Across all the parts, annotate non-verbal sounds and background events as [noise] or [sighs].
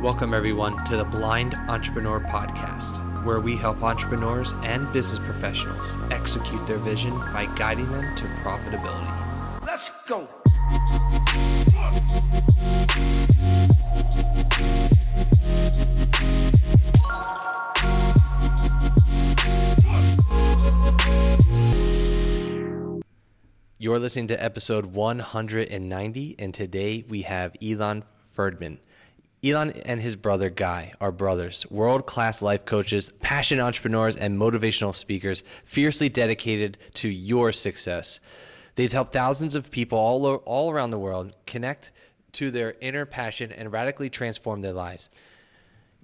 Welcome, everyone, to the Blind Entrepreneur Podcast, where we help entrepreneurs and business professionals execute their vision by guiding them to profitability. Let's go. You're listening to episode 190, and today we have Ilan Ferdman. Ilan and his brother Guy are brothers, world class life coaches, passionate entrepreneurs, and motivational speakers, fiercely dedicated to your success. They've helped thousands of people all, all around the world connect to their inner passion and radically transform their lives.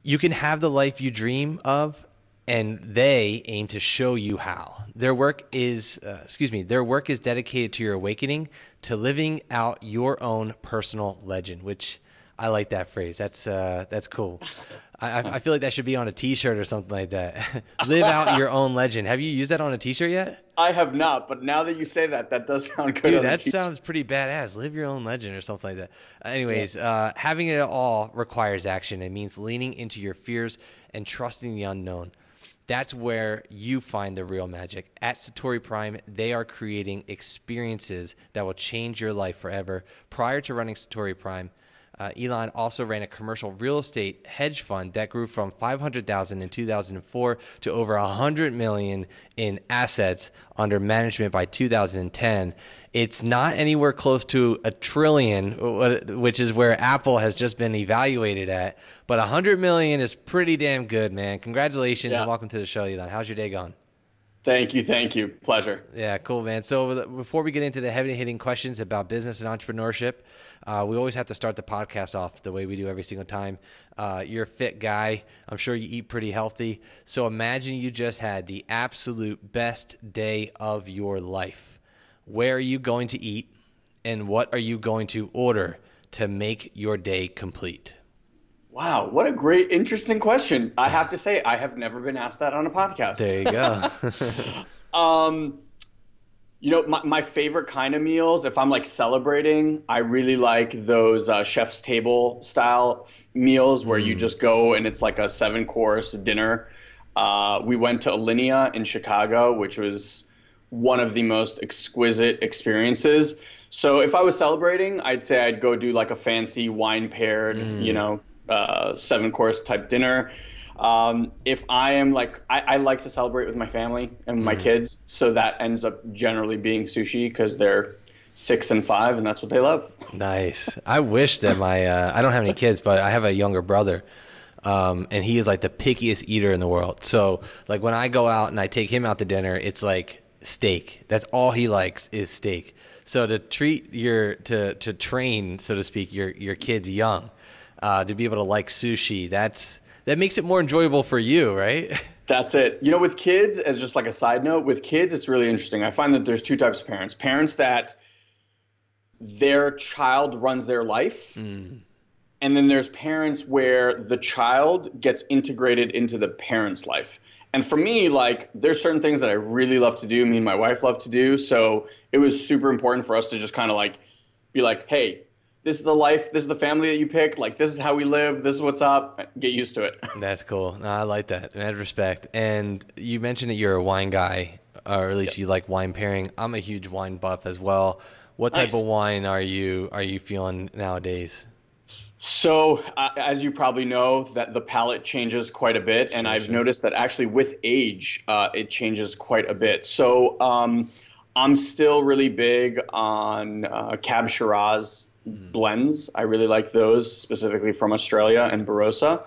You can have the life you dream of and they aim to show you how. Their work is, uh, excuse me, their work is dedicated to your awakening, to living out your own personal legend, which I like that phrase. That's uh, that's cool. I, I feel like that should be on a T-shirt or something like that. [laughs] Live out your own [laughs] legend. Have you used that on a T-shirt yet? I have not, but now that you say that, that does [laughs] sound good. Dude, that sounds pretty badass. Live your own legend or something like that. Anyways, yeah. uh, having it all requires action. It means leaning into your fears and trusting the unknown. That's where you find the real magic. At Satori Prime, they are creating experiences that will change your life forever. Prior to running Satori Prime, uh, Ilan also ran a commercial real estate hedge fund that grew from 500,000 in 2004 to over 100 million in assets under management by 2010. It's not anywhere close to a trillion, which is where Apple has just been evaluated at. But 100 million is pretty damn good, man. Congratulations yeah. and welcome to the show, Ilan. How's your day going? Thank you, thank you. Pleasure. Yeah, cool, man. So before we get into the heavy hitting questions about business and entrepreneurship, uh, we always have to start the podcast off the way we do every single time. Uh, you're a fit guy. I'm sure you eat pretty healthy. So imagine you just had the absolute best day of your life. Where are you going to eat, and what are you going to order to make your day complete? Wow, what a great, interesting question. I have to say, I have never been asked that on a podcast. There you go. [laughs] um, you know, my, my favorite kind of meals, if I'm like celebrating, I really like those uh, chef's table style meals where mm. you just go and it's like a seven course dinner. Uh, we went to Alinea in Chicago, which was one of the most exquisite experiences. So if I was celebrating, I'd say I'd go do like a fancy wine paired, mm. you know, uh, seven course type dinner. Um, if I am like, I, I, like to celebrate with my family and my mm. kids, so that ends up generally being sushi because they're six and five, and that's what they love. Nice. I wish that my uh, I don't have any kids, but I have a younger brother. Um, and he is like the pickiest eater in the world. So like when I go out and I take him out to dinner, it's like steak. That's all he likes is steak. So to treat your to to train, so to speak, your your kids young uh, to be able to like sushi. That's that makes it more enjoyable for you, right? [laughs] That's it. You know, with kids, as just like a side note, with kids, it's really interesting. I find that there's two types of parents: parents that their child runs their life. Mm. And then there's parents where the child gets integrated into the parent's life. And for me, like, there's certain things that I really love to do. Me and my wife love to do. So it was super important for us to just kind of like be like, hey, this is the life, this is the family that you picked. Like this is how we live. This is what's up. Get used to it. [laughs] That's cool. No, I like that. Mad respect. And you mentioned that you're a wine guy, or at least yes. you like wine pairing. I'm a huge wine buff as well. What type nice. of wine are you are you feeling nowadays? So, uh, as you probably know, that the palate changes quite a bit, and sure, I've sure. noticed that actually with age, uh, it changes quite a bit. So, um, I'm still really big on uh, Cab Shiraz mm-hmm. blends. I really like those specifically from Australia and Barossa.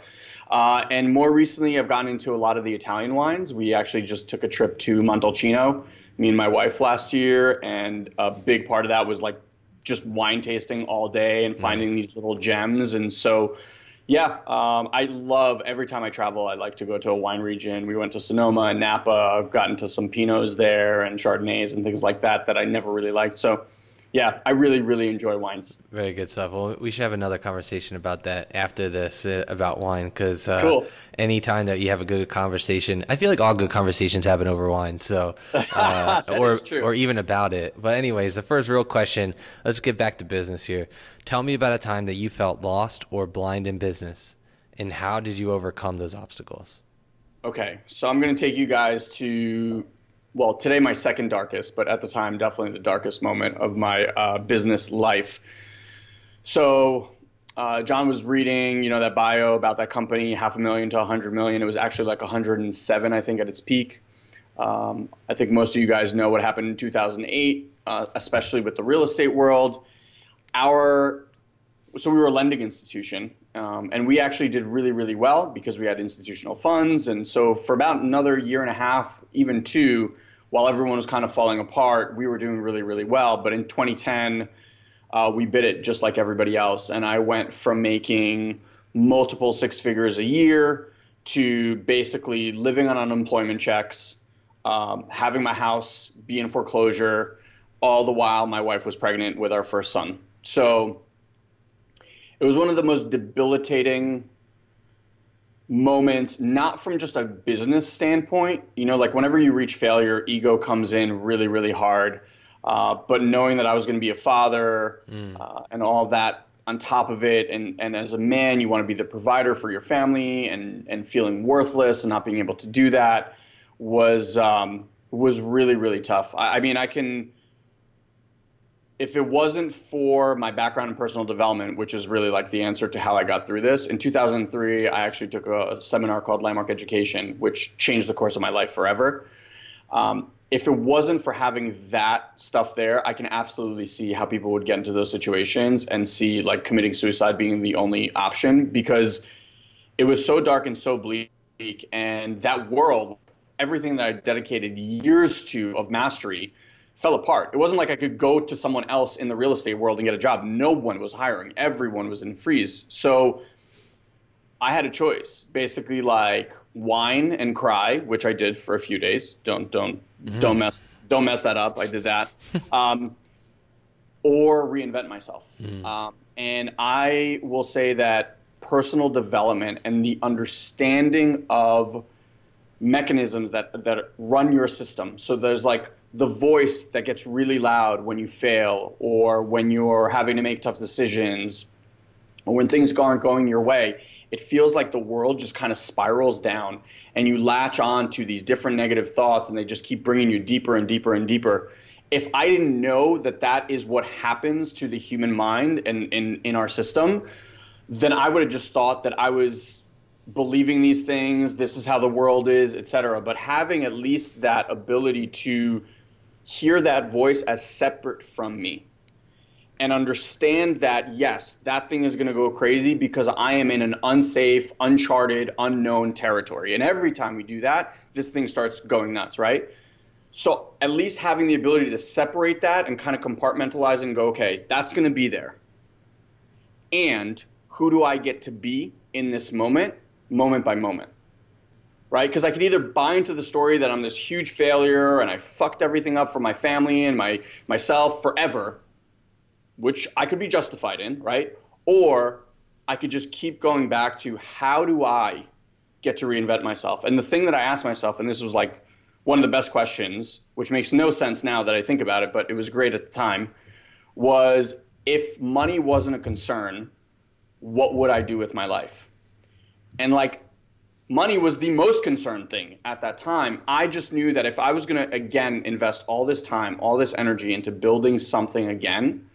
Uh, and more recently, I've gotten into a lot of the Italian wines. We actually just took a trip to Montalcino, me and my wife last year, and a big part of that was like just wine tasting all day and finding nice. these little gems. And so, yeah, um, I love every time I travel. I like to go to a wine region. We went to Sonoma and Napa. I've gotten to some Pinots there and Chardonnays and things like that that I never really liked. So yeah, I really, really enjoy wines. Very good stuff. Well, we should have another conversation about that after this uh, about wine because uh, cool. anytime that you have a good conversation, I feel like all good conversations happen over wine. So, uh, [laughs] or or even about it. But anyways, the first real question. Let's get back to business here. Tell me about a time that you felt lost or blind in business, and how did you overcome those obstacles? Okay, so I'm going to take you guys to, well, today my second darkest, but at the time, definitely the darkest moment of my uh, business life. So, uh, John was reading, you know, that bio about that company, half a million to 100 million. It was actually like 107, I think, at its peak. Um, I think most of you guys know what happened in 2008, uh, especially with the real estate world. Our so we were a lending institution, um, and we actually did really, really well because we had institutional funds. And so for about another year and a half, even two, while everyone was kind of falling apart, we were doing really, really well. But in 2010, uh, we bit it just like everybody else, and I went from making multiple six figures a year to basically living on unemployment checks, um, having my house be in foreclosure, all the while my wife was pregnant with our first son. So it was one of the most debilitating moments, not from just a business standpoint. You know, like whenever you reach failure, ego comes in really, really hard. Uh, but knowing that I was going to be a father mm. uh, and all that on top of it, and, and as a man, you want to be the provider for your family, and, and feeling worthless and not being able to do that was um, was really, really tough. I, I mean, I can if it wasn't for my background in personal development, which is really like the answer to how I got through this, in 2003, I actually took a seminar called Landmark Education, which changed the course of my life forever. Um, if it wasn't for having that stuff there, I can absolutely see how people would get into those situations and see like committing suicide being the only option because it was so dark and so bleak. And that world, everything that I dedicated years to of mastery, fell apart. It wasn't like I could go to someone else in the real estate world and get a job. No one was hiring. Everyone was in freeze. So I had a choice, basically like whine and cry, which I did for a few days. Don't don't mm. don't mess don't mess that up. I did that. [laughs] um, or reinvent myself. Mm. Um, and I will say that personal development and the understanding of mechanisms that that run your system. So there's like the voice that gets really loud when you fail or when you're having to make tough decisions or when things aren't going your way, it feels like the world just kind of spirals down and you latch on to these different negative thoughts and they just keep bringing you deeper and deeper and deeper. If I didn't know that that is what happens to the human mind and in, in our system, then I would have just thought that I was believing these things, this is how the world is, etc. But having at least that ability to hear that voice as separate from me and understand that yes, that thing is going to go crazy because I am in an unsafe, uncharted, unknown territory. And every time we do that, this thing starts going nuts, right? So at least having the ability to separate that and kind of compartmentalize and go, okay, that's going to be there. And who do I get to be in this moment, moment by moment? Right? Because I could either buy into the story that I'm this huge failure and I fucked everything up for my family and my myself forever, which I could be justified in, right? Or I could just keep going back to how do I get to reinvent myself? And the thing that I asked myself, and this was like one of the best questions, which makes no sense now that I think about it, but it was great at the time, was if money wasn't a concern, what would I do with my life? And like money was the most concerned thing at that time. I just knew that if I was going to again invest all this time, all this energy into building something again,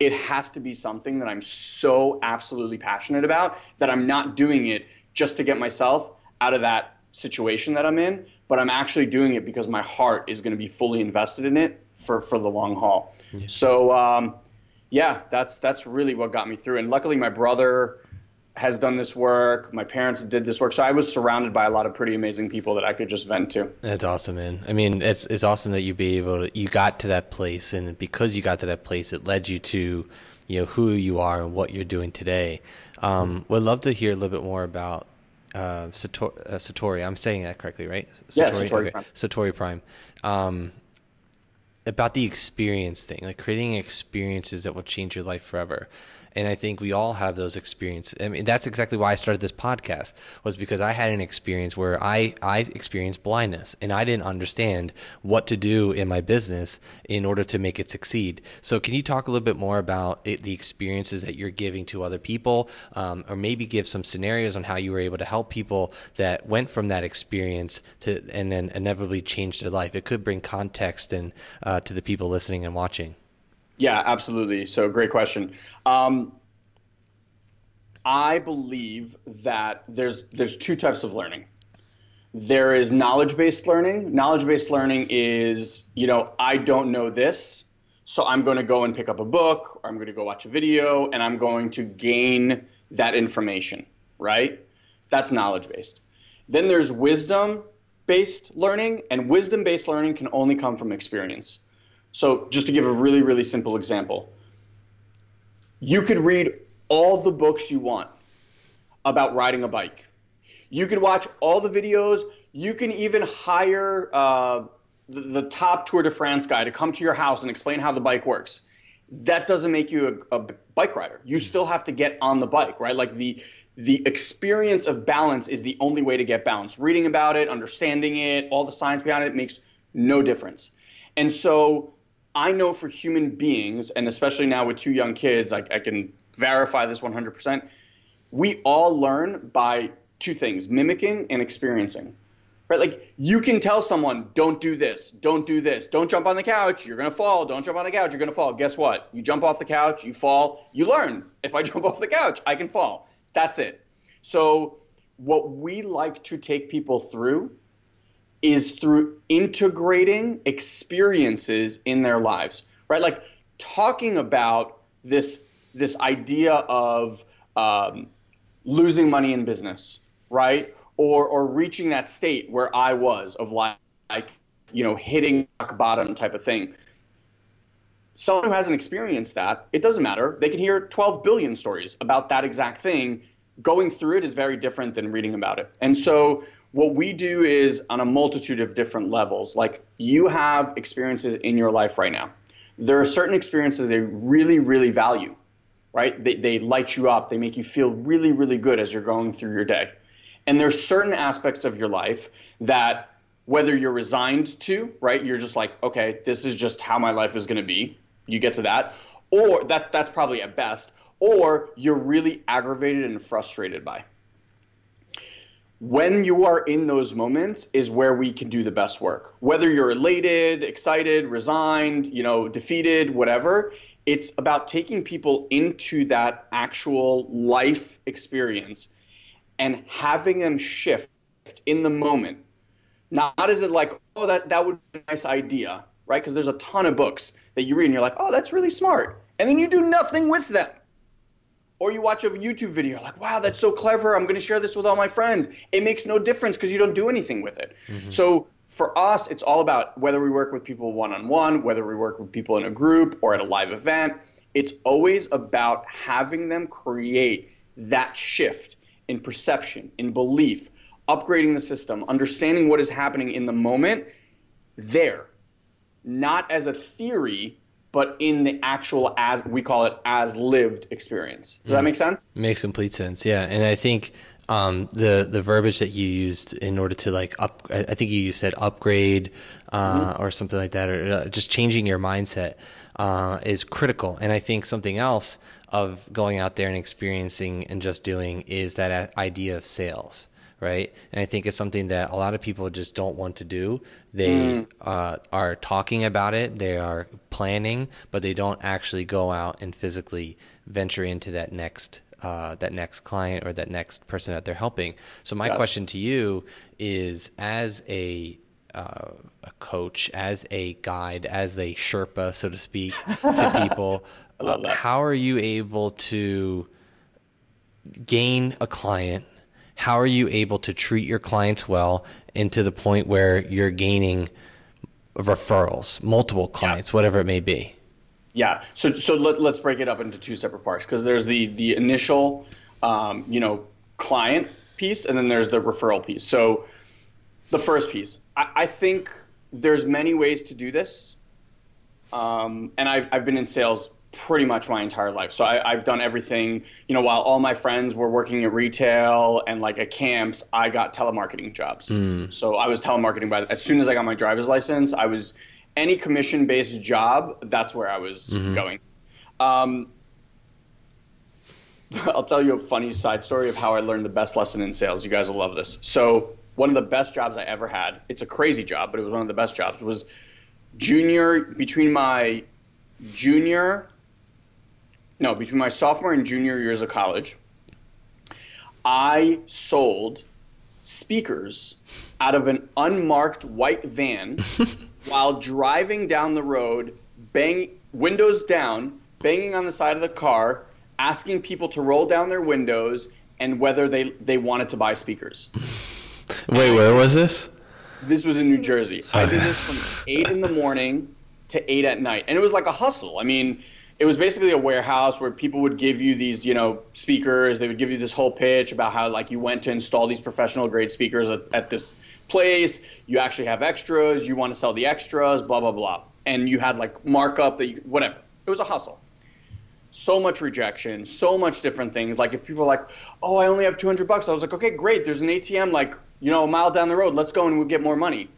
it has to be something that I'm so absolutely passionate about that I'm not doing it just to get myself out of that situation that I'm in, but I'm actually doing it because my heart is going to be fully invested in it for, for the long haul. Yeah. So, um, yeah, that's that's really what got me through. And luckily, my brother has done this work. My parents did this work, so I was surrounded by a lot of pretty amazing people that I could just vent to. That's awesome, man. I mean, it's it's awesome that you be able to you got to that place, and because you got to that place, it led you to you know who you are and what you're doing today. Um, would love to hear a little bit more about uh, Satori, uh, Satori. I'm saying that correctly, right? Satori, yeah, Satori okay. Prime. Satori Prime. Um, about the experience thing, like creating experiences that will change your life forever. And I think we all have those experiences. I mean, that's exactly why I started this podcast was because I had an experience where I I experienced blindness, and I didn't understand what to do in my business in order to make it succeed. So, can you talk a little bit more about it, the experiences that you're giving to other people, um, or maybe give some scenarios on how you were able to help people that went from that experience to and then inevitably changed their life? It could bring context and uh, to the people listening and watching. Yeah, absolutely. So great question. Um, I believe that there's there's two types of learning. There is knowledge-based learning. Knowledge-based learning is, you know, I don't know this, so I'm going to go and pick up a book, or I'm going to go watch a video, and I'm going to gain that information, right? That's knowledge-based. Then there's wisdom-based learning, and wisdom-based learning can only come from experience. So, just to give a really, really simple example, you could read all the books you want about riding a bike. You could watch all the videos. You can even hire uh, the, the, top Tour de France guy to come to your house and explain how the bike works. That doesn't make you a, a bike rider. You still have to get on the bike, right? Like the the experience of balance is the only way to get balance. Reading about it, understanding it, all the science behind it makes no difference. And so I know for human beings, and especially now with two young kids, I, I can verify this 100%. We all learn by two things mimicking and experiencing. Right? Like you can tell someone, don't do this, don't do this, don't jump on the couch, you're gonna fall, don't jump on the couch, you're gonna fall. Guess what? You jump off the couch, you fall, you learn. If I [laughs] jump off the couch, I can fall. That's it. So, what we like to take people through is through integrating experiences in their lives, right? Like talking about this this idea of um, losing money in business, right? Or or reaching that state where I was of like, like you know hitting rock bottom type of thing. Someone who hasn't experienced that, it doesn't matter. They can hear 12 billion stories about that exact thing. Going through it is very different than reading about it. And so what we do is on a multitude of different levels. Like you have experiences in your life right now. There are certain experiences they really, really value, right? They, they light you up. They make you feel really, really good as you're going through your day. And there's certain aspects of your life that whether you're resigned to, right? You're just like, okay, this is just how my life is going to be. You get to that. Or that that's probably at best. Or you're really aggravated and frustrated by when you are in those moments is where we can do the best work. Whether you're elated, excited, resigned, you know, defeated, whatever, it's about taking people into that actual life experience and having them shift in the moment. Not is it like, oh, that, that would be a nice idea, right? Because there's a ton of books that you read and you're like, oh, that's really smart. And then you do nothing with them or you watch a YouTube video, like, wow, that's so clever. I'm going to share this with all my friends. It makes no difference because you don't do anything with it. Mm-hmm. So for us, it's all about whether we work with people one on one, whether we work with people in a group or at a live event. It's always about having them create that shift in perception, in belief, upgrading the system, understanding what is happening in the moment there, not as a theory but in the actual as we call it as lived experience. Does that make sense? Makes complete sense. Yeah, and I think um, the the verbiage that you used in order to like up, I think you said upgrade uh, mm-hmm. or something like that, or uh, just changing your mindset uh, is critical. And I think something else of going out there and experiencing and just doing is that idea of sales right? And I think it's something that a lot of people just don't want to do. They mm. uh, are talking about it, they are planning, but they don't actually go out and physically venture into that next uh, that next client or that next person that they're helping. So my yes. question to you is, as a uh, a coach, as a guide, as a Sherpa, so to speak, to [laughs] people, uh, how are you able to gain a client how are you able to treat your clients well and to the point where you're gaining referrals, multiple clients, yeah. whatever it may be? Yeah. So so let, us break it up into two separate parts because there's the the initial, um, you know, client piece and then there's the referral piece. So the first piece, I, I think there's many ways to do this, um, and I've I've been in sales pretty much my entire life. So I, have done everything. You know, while all my friends were working at retail and like at camps, I got telemarketing jobs. Mm. So I was telemarketing by as soon as I got my driver's license. I was any commission based job. That's where I was mm-hmm. going. Um, [laughs] I'll tell you a funny side story of how I learned the best lesson in sales. You guys will love this. So one of the best jobs I ever had. It's a crazy job, but it was one of the best jobs. Was junior between my junior no, between my sophomore and junior years of college, I sold speakers out of an unmarked white van [laughs] while driving down the road, bang windows down, banging on the side of the car, asking people to roll down their windows and whether they they wanted to buy speakers. [laughs] Wait, where was this? This was in New Jersey. I did this from [sighs] eight in the morning to eight at night, and it was like a hustle. I mean, it was basically a warehouse where people would give you these, you know, speakers. They would give you this whole pitch about how like you went to install these professional grade speakers at, at this place. You actually have extras. You want to sell the extras. Blah blah blah. And you had like markup that you, whatever. It was a hustle. So much rejection. So much different things. Like if people are like, oh, I only have 200 bucks. I was like, okay, great. There's an ATM like you know a mile down the road. Let's go and we'll get more money.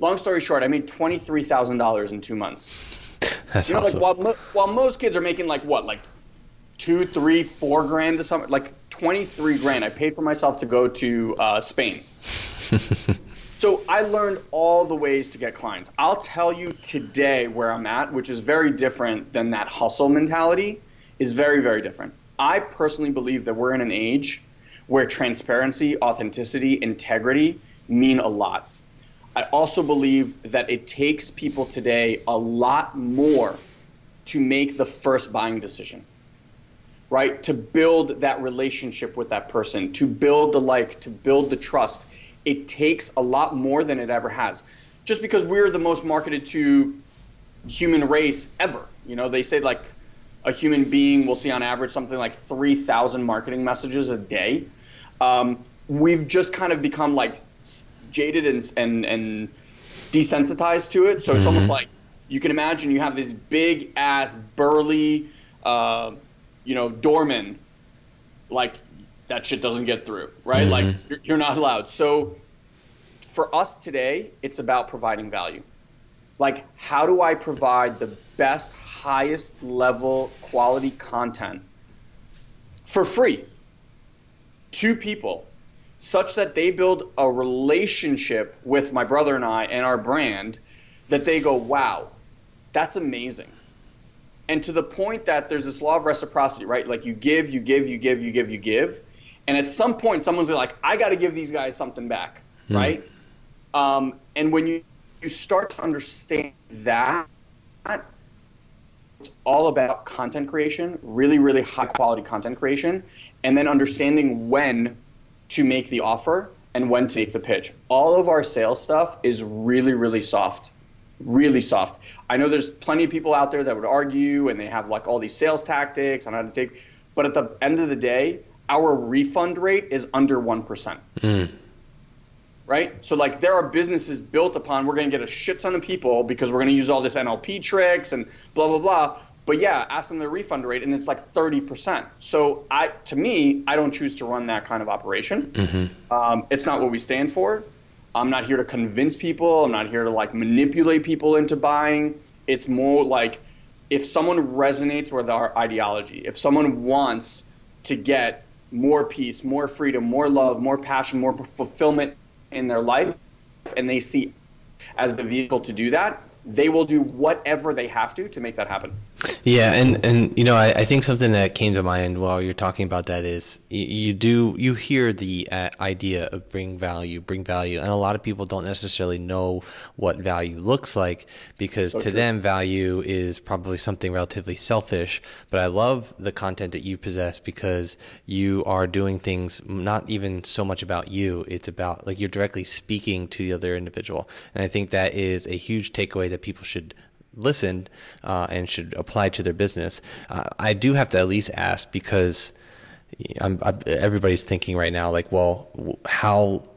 Long story short, I made twenty three thousand dollars in two months. [laughs] That's you know, awesome. like while, while most kids are making like what, like two, three, four grand to something, like 23 grand. I paid for myself to go to uh, Spain. [laughs] so I learned all the ways to get clients. I'll tell you today where I'm at, which is very different than that hustle mentality, is very, very different. I personally believe that we're in an age where transparency, authenticity, integrity mean a lot. I also believe that it takes people today a lot more to make the first buying decision, right? To build that relationship with that person, to build the like, to build the trust. It takes a lot more than it ever has. Just because we're the most marketed to human race ever. You know, they say like a human being will see on average something like 3,000 marketing messages a day. Um, we've just kind of become like jaded and and and desensitized to it. So it's mm-hmm. almost like you can imagine you have this big ass burly, uh, you know, doorman, like that shit doesn't get through, right? Mm-hmm. Like you're, you're not allowed. So for us today, it's about providing value. Like, how do I provide the best, highest level quality content for free to people such that they build a relationship with my brother and I and our brand that they go, wow, that's amazing. And to the point that there's this law of reciprocity, right? Like you give, you give, you give, you give, you give. And at some point, someone's like, I got to give these guys something back, mm. right? Um, and when you, you start to understand that, it's all about content creation, really, really high quality content creation, and then understanding when to make the offer and when to make the pitch. All of our sales stuff is really, really soft. Really soft. I know there's plenty of people out there that would argue and they have like all these sales tactics on how to take, but at the end of the day, our refund rate is under 1%. Mm. Right? So, like, there are businesses built upon we're going to get a shit ton of people because we're going to use all this NLP tricks and blah, blah, blah. But yeah, ask them their refund rate, and it's like 30%. So I, to me, I don't choose to run that kind of operation. Mm-hmm. Um, it's not what we stand for. I'm not here to convince people. I'm not here to like manipulate people into buying. It's more like if someone resonates with our ideology, if someone wants to get more peace, more freedom, more love, more passion, more fulfillment in their life, and they see as the vehicle to do that, they will do whatever they have to to make that happen. Yeah, and and you know, I, I think something that came to mind while you're talking about that is you, you do you hear the uh, idea of bring value, bring value, and a lot of people don't necessarily know what value looks like because so to true. them value is probably something relatively selfish. But I love the content that you possess because you are doing things not even so much about you; it's about like you're directly speaking to the other individual, and I think that is a huge takeaway that people should listen uh, and should apply to their business. Uh, I do have to at least ask because I'm, I'm, everybody's thinking right now, like, well, how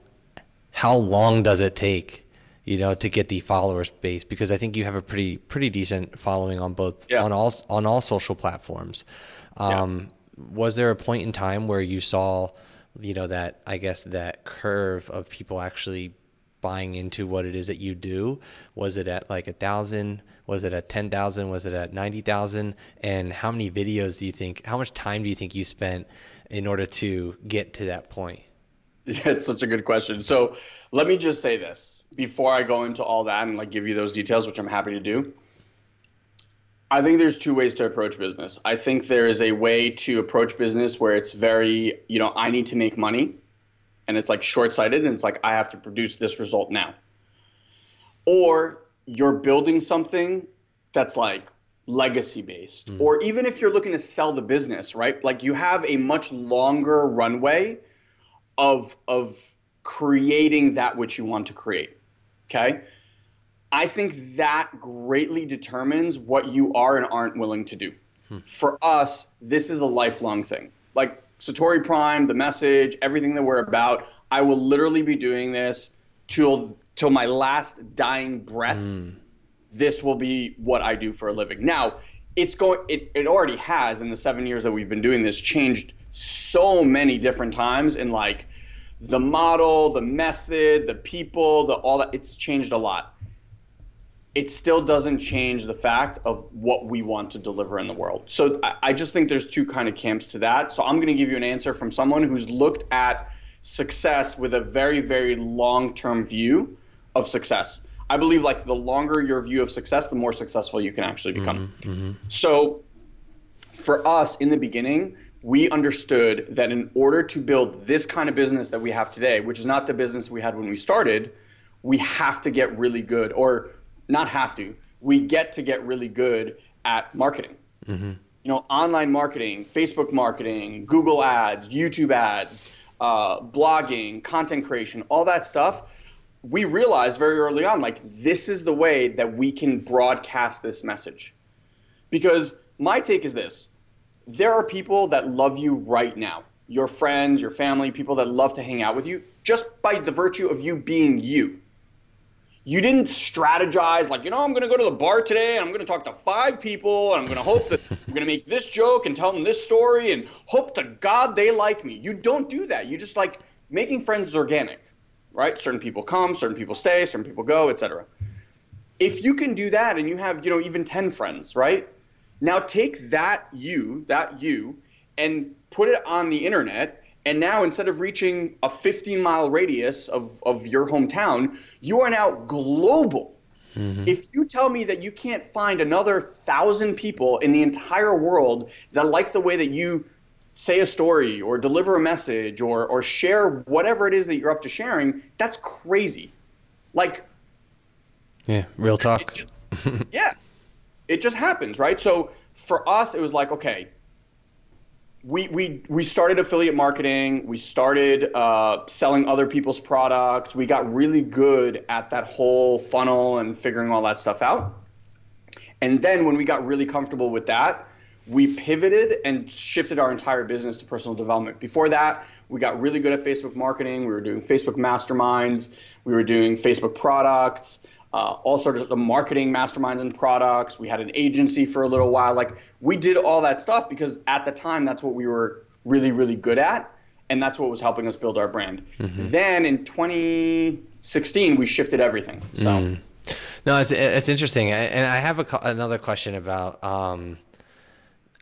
how long does it take you know, to get the followers base because I think you have a pretty pretty decent following on both Yeah. on all on all social platforms. Um, Was there a point in time where you saw, you know, that I guess that curve of people actually buying into what it is that you do? Was it at like a thousand? Was it at ten thousand? Was it at ninety thousand? And how many videos do you think? How much time do you think you spent in order to get to that point? Yeah, [laughs] it's such a good question. So let me just say this before I go into all that and like give you those details, which I'm happy to do. I think there's two ways to approach business. I think there is a way to approach business where it's very, you know, I need to make money and it's like short sighted and it's like I have to produce this result now. Or you're building something that's like legacy based. Hmm. Or even if you're looking to sell the business, right? Like you have a much longer runway of of creating that which you want to create. Okay? I think that greatly determines what you are and aren't willing to do. Hmm. For us, this is a lifelong thing. Like Satori Prime, the message, everything that we're about, I will literally be doing this till till my last dying breath. Hmm. This will be what I do for a living. Now, it's going it, it already has in the 7 years that we've been doing this changed so many different times in like the model, the method, the people, the all that it's changed a lot it still doesn't change the fact of what we want to deliver in the world. So I, I just think there's two kind of camps to that. So I'm going to give you an answer from someone who's looked at success with a very, very long-term view of success. I believe like the longer your view of success, the more successful you can actually become. Mm-hmm, mm-hmm. So for us in the beginning, we understood that in order to build this kind of business that we have today, which is not the business we had when we started, we have to get really good, or not have to, we get to get really good at marketing. Mm-hmm. You know, online marketing, Facebook marketing, Google ads, YouTube ads, uh, blogging, content creation, all that stuff. We realized very early on, like, this is the way that we can broadcast this message. Because my take is this there are people that love you right now your friends, your family, people that love to hang out with you just by the virtue of you being you. You didn't strategize like, you know, I'm going to go to the bar today and I'm going to talk to five people and I'm going to hope that [laughs] I'm going to make this joke and tell them this story and hope to God they like me. You don't do that. You just like making friends is organic, right? Certain people come, certain people stay, certain people go, etc. If you can do that and you have, you know, even 10 friends, right? Now take that you, that you, and put it on the internet. And now instead of reaching a 15 mile radius of, of your hometown, you are now global. Mm-hmm. If you tell me that you can't find another thousand people in the entire world that like the way that you say a story or deliver a message or, or share whatever it is that you're up to sharing, that's crazy. Like, Yeah, real talk. it just, yeah, it just happens, right? So for us, it was like, okay, we we we started affiliate marketing. We started uh, selling other people's products. We got really good at that whole funnel and figuring all that stuff out. And then when we got really comfortable with that, we pivoted and shifted our entire business to personal development. Before that, we got really good at Facebook marketing. We were doing Facebook masterminds. We were doing Facebook products, uh, all sorts of marketing masterminds and products. We had an agency for a little while. Like we did all that stuff because at the time, that's what we were really, really good at. And that's what was helping us build our brand. Then in 2016, we shifted everything. So. No, it's it's interesting, and I have a, another question about um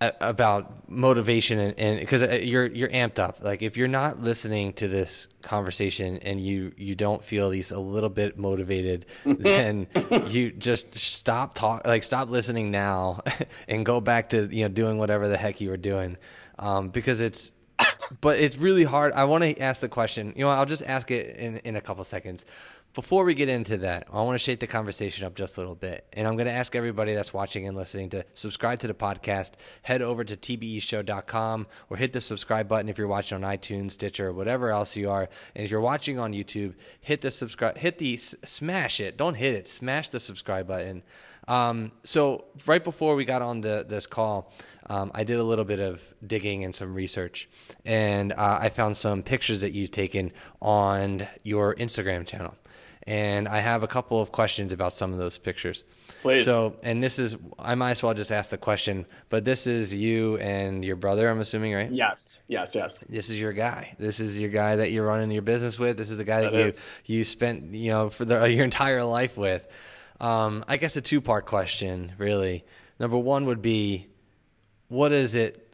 about motivation and because you're you're amped up. Like if you're not listening to this conversation and you you don't feel at least a little bit motivated, [laughs] then you just stop talk like stop listening now [laughs] and go back to you know doing whatever the heck you were doing, um, because it's but it's really hard. I want to ask the question. You know, I'll just ask it in, in a couple seconds. Before we get into that, I want to shake the conversation up just a little bit. And I'm going to ask everybody that's watching and listening to subscribe to the podcast. Head over to tbeshow.com or hit the subscribe button if you're watching on iTunes, Stitcher, whatever else you are. And if you're watching on YouTube, hit the subscribe, hit the smash it. Don't hit it. Smash the subscribe button. Um, so right before we got on the, this call, um, I did a little bit of digging and some research, and uh, I found some pictures that you've taken on your Instagram channel. And I have a couple of questions about some of those pictures. Please. So, and this is, I might as well just ask the question, but this is you and your brother, I'm assuming, right? Yes, yes, yes. This is your guy. This is your guy that you're running your business with. This is the guy that, that you you spent you know for the, [laughs] your entire life with. Um, I guess a two part question, really. Number one would be, what is it?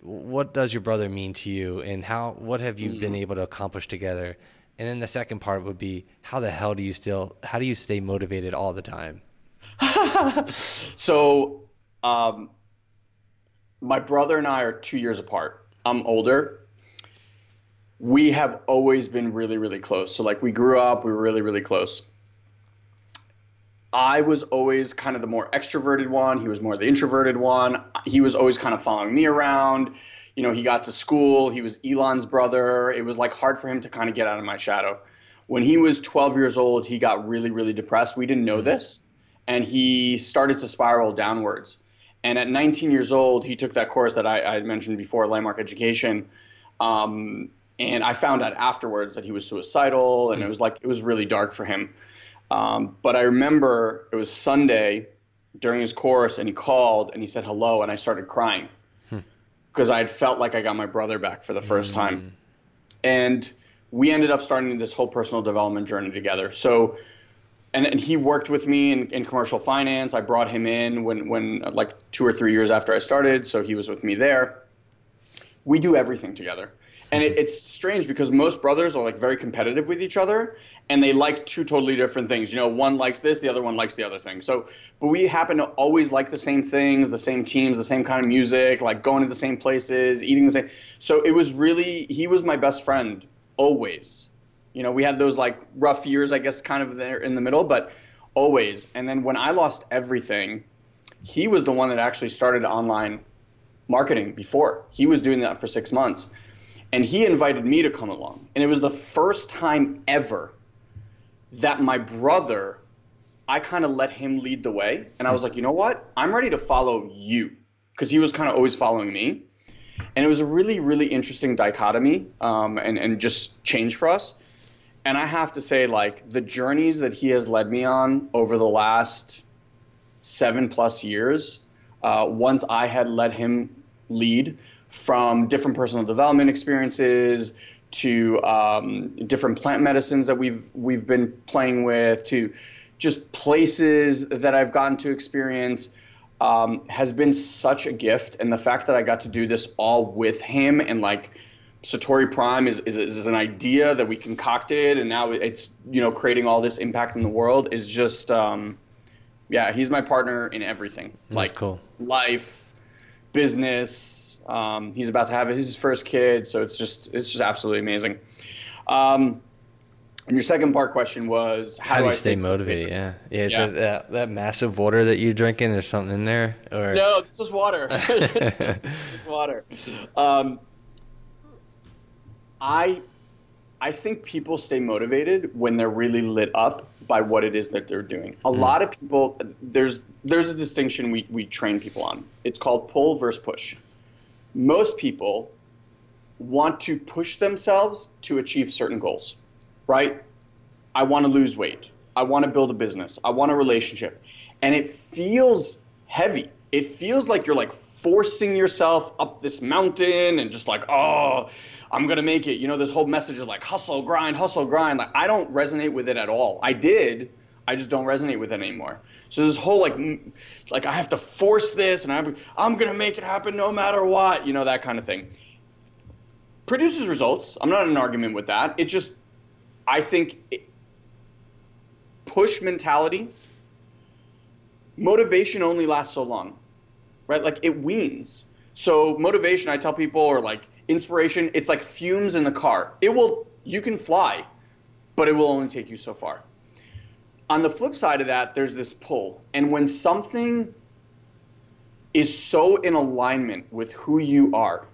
What does your brother mean to you, and how? What have you mm. been able to accomplish together? And then the second part would be, how the hell do you still? How do you stay motivated all the time? [laughs] so, um, my brother and I are two years apart. I'm older. We have always been really, really close. So, like, we grew up, we were really, really close. I was always kind of the more extroverted one. He was more the introverted one. He was always kind of following me around. You know, he got to school. He was Ilan's brother. It was like hard for him to kind of get out of my shadow. When he was 12 years old, he got really, really depressed. We didn't know mm-hmm. this and he started to spiral downwards. And at 19 years old, he took that course that I, I mentioned before, landmark education. Um, and I found out afterwards that he was suicidal, and it was like it was really dark for him. Um, but I remember it was Sunday during his course, and he called and he said hello, and I started crying because. I had felt like I got my brother back for the first mm. time. And we ended up starting this whole personal development journey together. So and, and he worked with me in, in commercial finance. I brought him in when, when like two or three years after I started, so he was with me there. We do everything together. And it, it's strange because most brothers are like very competitive with each other and they like two totally different things. You know, one likes this, the other one likes the other thing. So, but we happen to always like the same things, the same teams, the same kind of music, like going to the same places, eating the same. So it was really, he was my best friend always you know, we had those like rough years, I guess, kind of there in the middle, but always. And then when I lost everything, he was the one that actually started online marketing before. He was doing that for six months. And he invited me to come along. And it was the first time ever that my brother, I kind of let him lead the way. And I was like, you know what? I'm ready to follow you. Because he was kind of always following me. And it was a really, really interesting dichotomy um, and, and just change for us and I have to say, like the journeys that he has led me on over the last seven plus years, uh, once I had let him lead from different personal development experiences to um, different plant medicines that we've we've been playing with to just places that I've gotten to experience um, has been such a gift, and the fact that I got to do this all with him and like Satori Prime is, is, is an idea that we concocted, and now it's you know creating all this impact in the world is just um, yeah, he's my partner in everything. That's like cool. life, business. Um, he's about to have his first kid, so it's just it's just absolutely amazing. Um, and your second part question was how, how do, do you stay motivated? Yeah, yeah. Is yeah. That, that, that massive water that you're drinking? There's something in there, or no? It's just water. [laughs] [laughs] it's just water. Um, I I think people stay motivated when they're really lit up by what it is that they're doing. A mm. lot of people there's there's a distinction we, we train people on. It's called pull versus push. Most people want to push themselves to achieve certain goals. Right? I want to lose weight. I want to build a business. I want a relationship. And it feels heavy. It feels like you're like forcing yourself up this mountain and just like, oh, I'm gonna make it. You know, this whole message is like hustle, grind, hustle, grind. Like I don't resonate with it at all. I did, I just don't resonate with it anymore. So this whole like, like I have to force this, and I'm I'm gonna make it happen no matter what. You know that kind of thing. Produces results. I'm not in an argument with that. It's just, I think, it, push mentality. Motivation only lasts so long, right? Like it weans. So motivation, I tell people, or like inspiration, it's like fumes in the car. It will, you can fly, but it will only take you so far. On the flip side of that, there's this pull. And when something is so in alignment with who you are,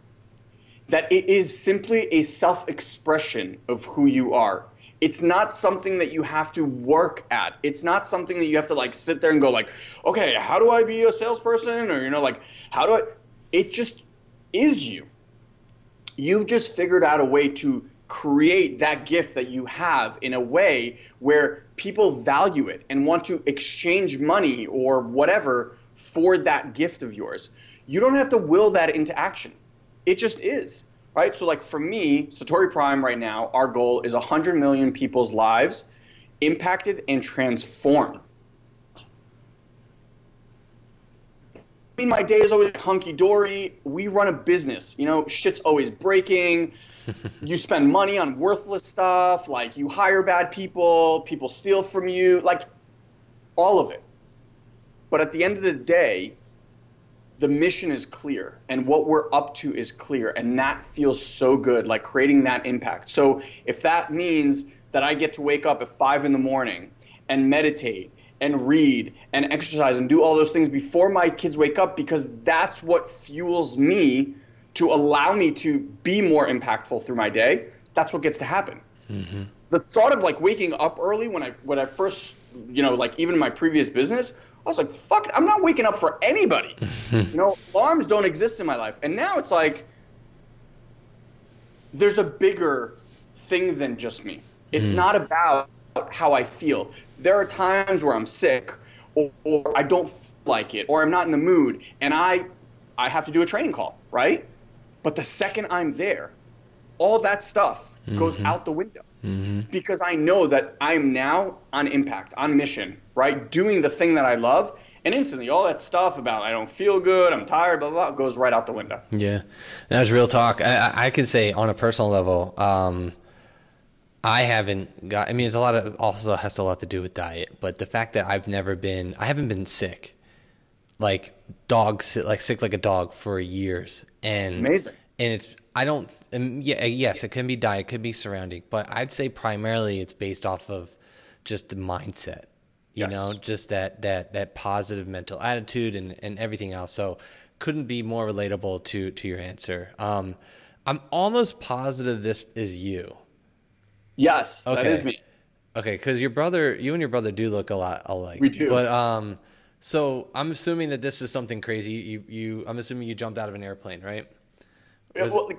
that it is simply a self expression of who you are. It's not something that you have to work at. It's not something that you have to like sit there and go like, okay, how do I be a salesperson? Or you know, like, how do I? It just is you you've just figured out a way to create that gift that you have in a way where people value it and want to exchange money or whatever for that gift of yours. You don't have to will that into action. It just is, right? So like for me, Satori Prime right now, our goal is 100 million people's lives impacted and transformed. I mean, my day is always hunky dory. We run a business. You know, shit's always breaking. You spend money on worthless stuff. Like, you hire bad people. People steal from you. Like, all of it. But at the end of the day, the mission is clear and what we're up to is clear. And that feels so good, like creating that impact. So, if that means that I get to wake up at five in the morning and meditate and read and exercise and do all those things before my kids wake up because that's what fuels me to allow me to be more impactful through my day. That's what gets to happen. Mm-hmm. The thought of like waking up early when I when I first you know like even in my previous business, I was like, fuck, I'm not waking up for anybody. [laughs] you know, alarms don't exist in my life, and now it's like there's a bigger thing than just me. It's mm. not about how I feel. There are times where I'm sick or, or I don't like it or I'm not in the mood and I I have to do a training call, right? But the second I'm there, all that stuff mm-hmm. goes out the window. Mm-hmm. Because I know that I'm now on impact, on mission, right? Doing the thing that I love. And instantly, all that stuff about I don't feel good, I'm tired, blah, blah, blah goes right out the window. Yeah. That was real talk. I, I can say on a personal level, um, I haven't got. I mean, it's a lot of also has a lot to do with diet, but the fact that I've never been, I haven't been sick, like dog, sit like sick like a dog for years, and amazing. And it's I don't. yeah, yes, it can be diet, it could be surrounding, but I'd say primarily it's based off of just the mindset. You yes. know, just that that that positive mental attitude and and everything else. So couldn't be more relatable to to your answer. Um, I'm almost positive this is you. Yes, okay. that is me. Okay, because your brother, you and your brother do look a lot alike. We do. But um, so I'm assuming that this is something crazy. You, you, I'm assuming you jumped out of an airplane, right? well,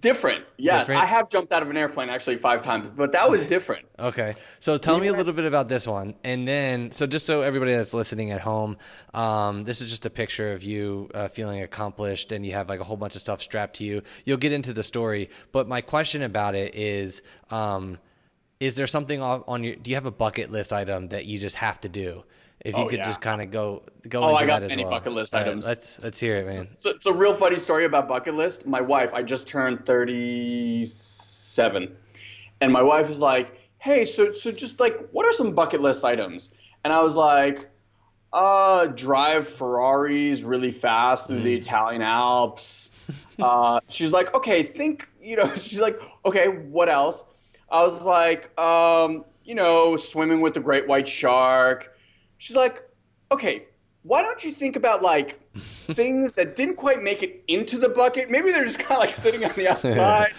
different. Yes, different? I have jumped out of an airplane actually five times, but that was different. okay, so tell me a little bit about this one, and then so just so everybody that's listening at home, um, this is just a picture of you uh, feeling accomplished, and you have like a whole bunch of stuff strapped to you. You'll get into the story, but my question about it is. Um, is there something on your do you have a bucket list item that you just have to do if you oh, could yeah. just kind of go go oh, into I got that many well. bucket list items. Right, let's let's hear it, man. So, so real funny story about bucket list. My wife, I just turned thirty seven, and my wife is like, "Hey, so so just like, what are some bucket list items?" And I was like, "Uh, drive Ferraris really fast through mm. the Italian Alps." [laughs] uh, she's like, "Okay, think." You know, [laughs] she's like, "Okay, what else?" I was like, um, you know, swimming with the great white shark. She's like, okay, why don't you think about like [laughs] things that didn't quite make it into the bucket? Maybe they're just kind of like sitting on the [laughs] outside.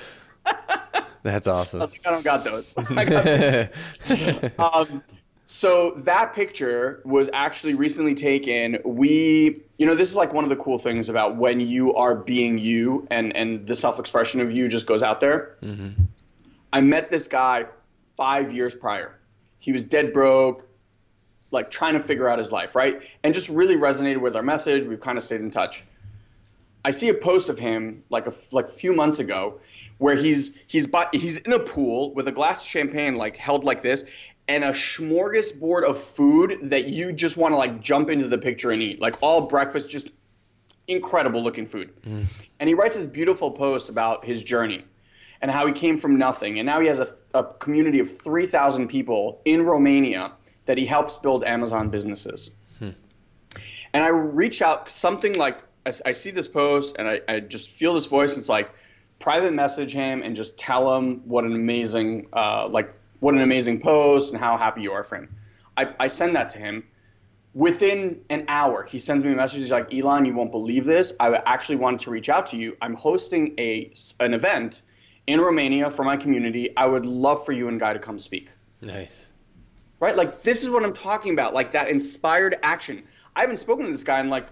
That's awesome. I, was like, I don't got those. [laughs] got those. um, so that picture was actually recently taken. We, you know, this is like one of the cool things about when you are being you and and the self-expression of you just goes out there. Mm-hmm. I met this guy five years prior. He was dead broke, like trying to figure out his life, right? And just really resonated with our message. We've kind of stayed in touch. I see a post of him like a like a few months ago, where he's he's by, he's in a pool with a glass of champagne like held like this, and a smorgasbord of food that you just want to like jump into the picture and eat, like all breakfast, just incredible looking food. Mm. And he writes this beautiful post about his journey and how he came from nothing. And now he has a, a community of 3,000 people in Romania that he helps build Amazon businesses. Hmm. And I reach out something like I, I see this post and I, I, just feel this voice. It's like private message him and just tell him what an amazing uh, like what an amazing post and how happy you are for him. I, I send that to him. Within an hour, he sends me a message. He's like, Ilan, you won't believe this. I actually wanted to reach out to you. I'm hosting a an event in Romania for my community. I would love for you and Guy to come speak. Nice. Right? Like, this is what I'm talking about. Like, that inspired action. I haven't spoken to this guy in like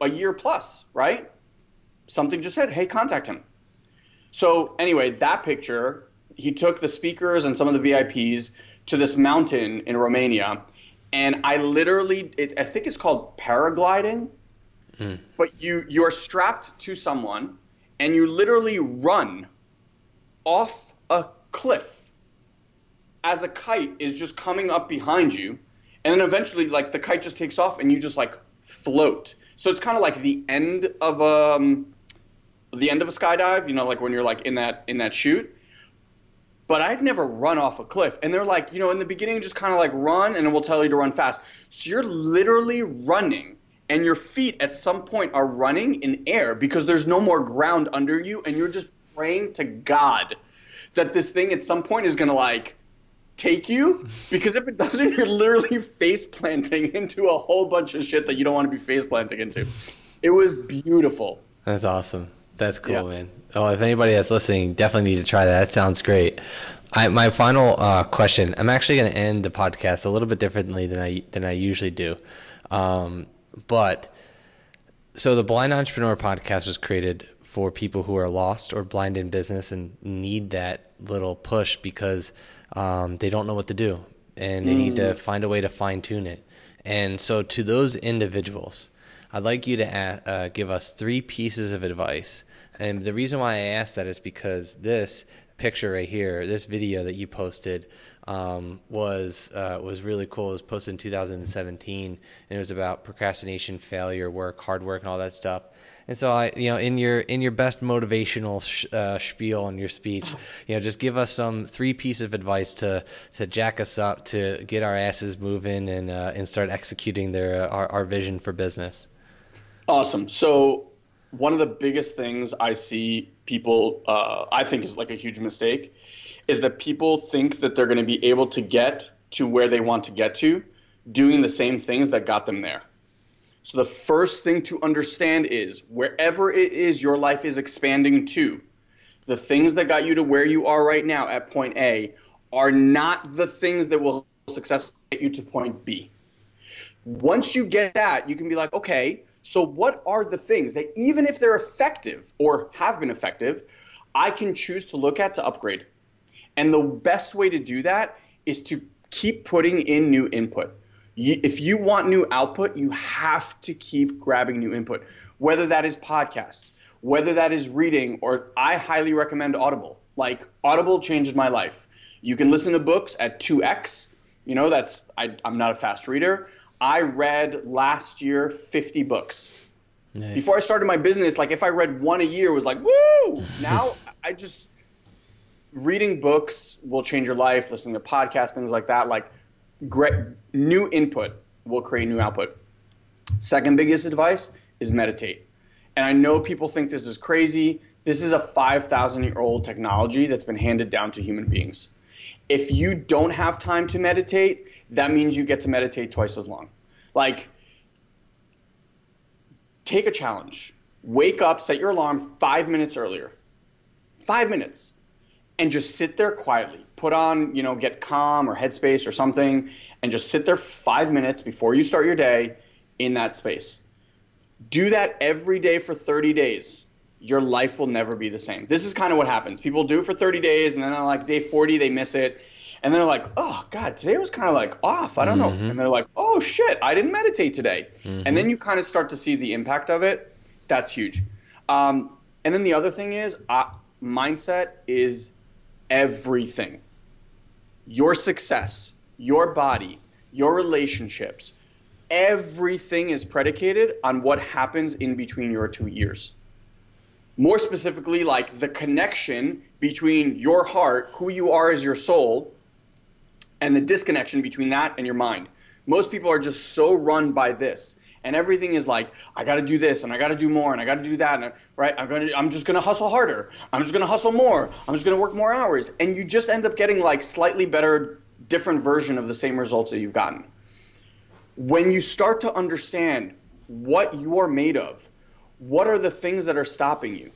a year plus, right? Something just said, hey, contact him. So, anyway, that picture he took the speakers and some of the VIPs to this mountain in Romania, and I literally, it, I think it's called paragliding, mm. but you you're strapped to someone, and you literally run off a cliff as a kite is just coming up behind you, and then eventually, like the kite just takes off, and you just like float. So it's kind of like the end of um, the end of a skydive, you know, like when you're like in that in that chute but I'd never run off a cliff. And they're like, you know, in the beginning, just kind of like run, and we'll tell you to run fast. So you're literally running, and your feet at some point are running in air because there's no more ground under you, and you're just praying to God that this thing at some point is going to like take you because if it doesn't you're literally face planting into a whole bunch of shit that you don't want to be face planting into it was beautiful that's awesome that's cool, yeah. man. Oh, if anybody that's listening, definitely need to try that. That sounds great. I, my final uh, question. I'm actually going to end the podcast a little bit differently than I than I usually do, um, but so the Blind Entrepreneur podcast was created for people who are lost or blind in business and need that little push because um, they don't know what to do and they mm. need to mm. find a way to fine tune it. And so, to those individuals, I'd like you to uh, give us three pieces of advice and the reason why I ask that is because this picture right here, this video that you posted, um, was uh, was really cool. It was posted in 2017, and it was about procrastination, failure, work, hard work, and all that stuff. And so I, you know, in your in your best motivational sh- uh, spiel and your speech, you know, just give us some three pieces of advice to to jack us up, to get our asses moving, and uh, and start executing their uh, our, our vision for business. Awesome. So one of the biggest things I see people, uh, I think is like a huge mistake, is that people think that they're going to be able to get to where they want to get to doing the same things that got them there. So the first thing to understand is wherever it is your life is expanding to, the things that got you to where you are right now at point A are not the things that will successfully get you to point B. Once you get that, you can be like, okay, so, what are the things that, even if they're effective or have been effective, I can choose to look at to upgrade? And the best way to do that is to keep putting in new input. If you want new output, you have to keep grabbing new input, whether that is podcasts, whether that is reading, or I highly recommend Audible. Like, Audible changed my life. You can listen to books at 2x. You know, that's, I, I'm not a fast reader. I read last year 50 books. Nice. Before I started my business, like if I read one a year, was like woo. [laughs] Now I just reading books will change your life. Listening to podcasts, things like that, like great new input will create new output. Second biggest advice is meditate. And I know people think this is crazy. This is a 5,000 year old technology that's been handed down to human beings. If you don't have time to meditate, that means you get to meditate twice as long. Like, take a challenge. Wake up, set your alarm five minutes earlier. Five minutes. And just sit there quietly. Put on, you know, get calm or headspace or something, and just sit there five minutes before you start your day in that space. Do that every day for 30 days. Your life will never be the same. This is kind of what happens. People do it for 30 days, and then on like day 40, they miss it and they're like, oh God, today was kind of like off. I don't mm-hmm. know. And they're like, oh shit, I didn't meditate today. Mm-hmm. And then you kind of start to see the impact of it. That's huge. Um, and then the other thing is, uh, mindset is everything. Your success, your body, your relationships, everything is predicated on what happens in between your two ears. More specifically, like the connection between your heart, who you are as your soul, and the disconnection between that and your mind. Most people are just so run by this. And everything is like, I got to do this and I got to do more and I got to do that. And, right? I'm going to, I'm just going to hustle harder. I'm just going to hustle more. I'm just going to work more hours. And you just end up getting like slightly better, different version of the same results that you've gotten. When you start to understand what you are made of, what are the things that are stopping you?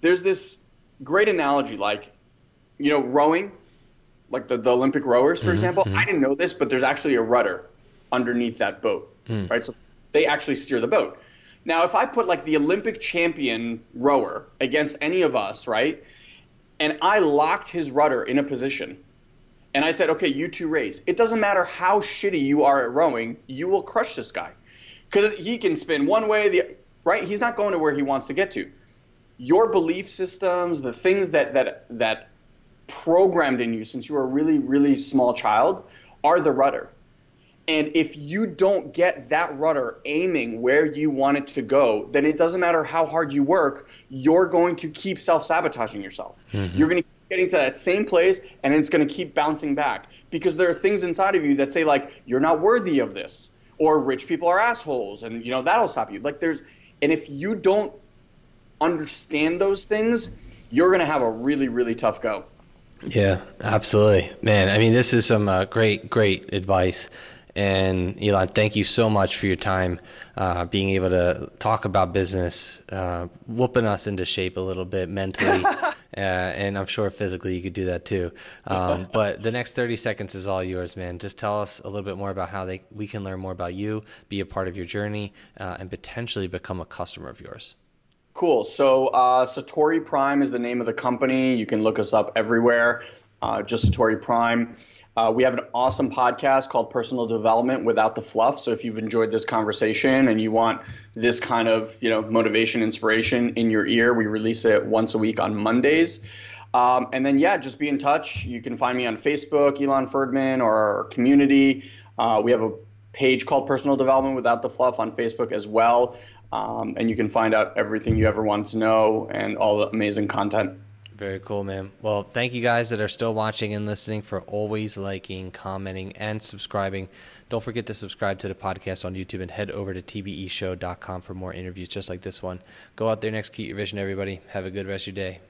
There's this great analogy like, you know, rowing like the, the Olympic rowers, for mm-hmm, example. Mm-hmm. I didn't know this, but there's actually a rudder underneath that boat, mm. right? So they actually steer the boat. Now, if I put like the Olympic champion rower against any of us, right? and I locked his rudder in a position. And I said, okay, you two race. It doesn't matter how shitty you are at rowing, you will crush this guy. Because he can spin one way, the right? He's not going to where he wants to get to. Your belief systems, the things that that that programmed in you since you were a really, really small child, are the rudder. And if you don't get that rudder aiming where you want it to go, then it doesn't matter how hard you work, you're going to keep self sabotaging yourself. Mm-hmm. You're going to keep getting to that same place and it's going to keep bouncing back because there are things inside of you that say, like, you're not worthy of this or rich people are assholes and, you know, that'll stop you. Like, there's, and if you don't understand those things, you're going to have a really, really tough go. Yeah, absolutely, man. I mean, this is some uh, great, great advice. And Ilan, thank you so much for your time, uh, being able to talk about business, uh, whooping us into shape a little bit mentally, [laughs] uh, and I'm sure physically you could do that too. Um, [laughs] but the next 30 seconds is all yours, man. Just tell us a little bit more about how they we can learn more about you, be a part of your journey, uh, and potentially become a customer of yours. Cool. So uh, Satori Prime is the name of the company. You can look us up everywhere. Uh, just Satori Prime. Uh, we have an awesome podcast called Personal Development Without the Fluff. So if you've enjoyed this conversation and you want this kind of you know motivation, inspiration in your ear, we release it once a week on Mondays. Um, and then yeah, just be in touch. You can find me on Facebook, Ilan Ferdman, or our community. Uh, we have a page called Personal Development Without the Fluff on Facebook as well. Um, and you can find out everything you ever wanted to know and all the amazing content. Very cool, man. Well, thank you guys that are still watching and listening for always liking, commenting, and subscribing. Don't forget to subscribe to the podcast on YouTube and head over to tbeshow.com for more interviews just like this one. Go out there next, keep your vision, everybody. Have a good rest of your day.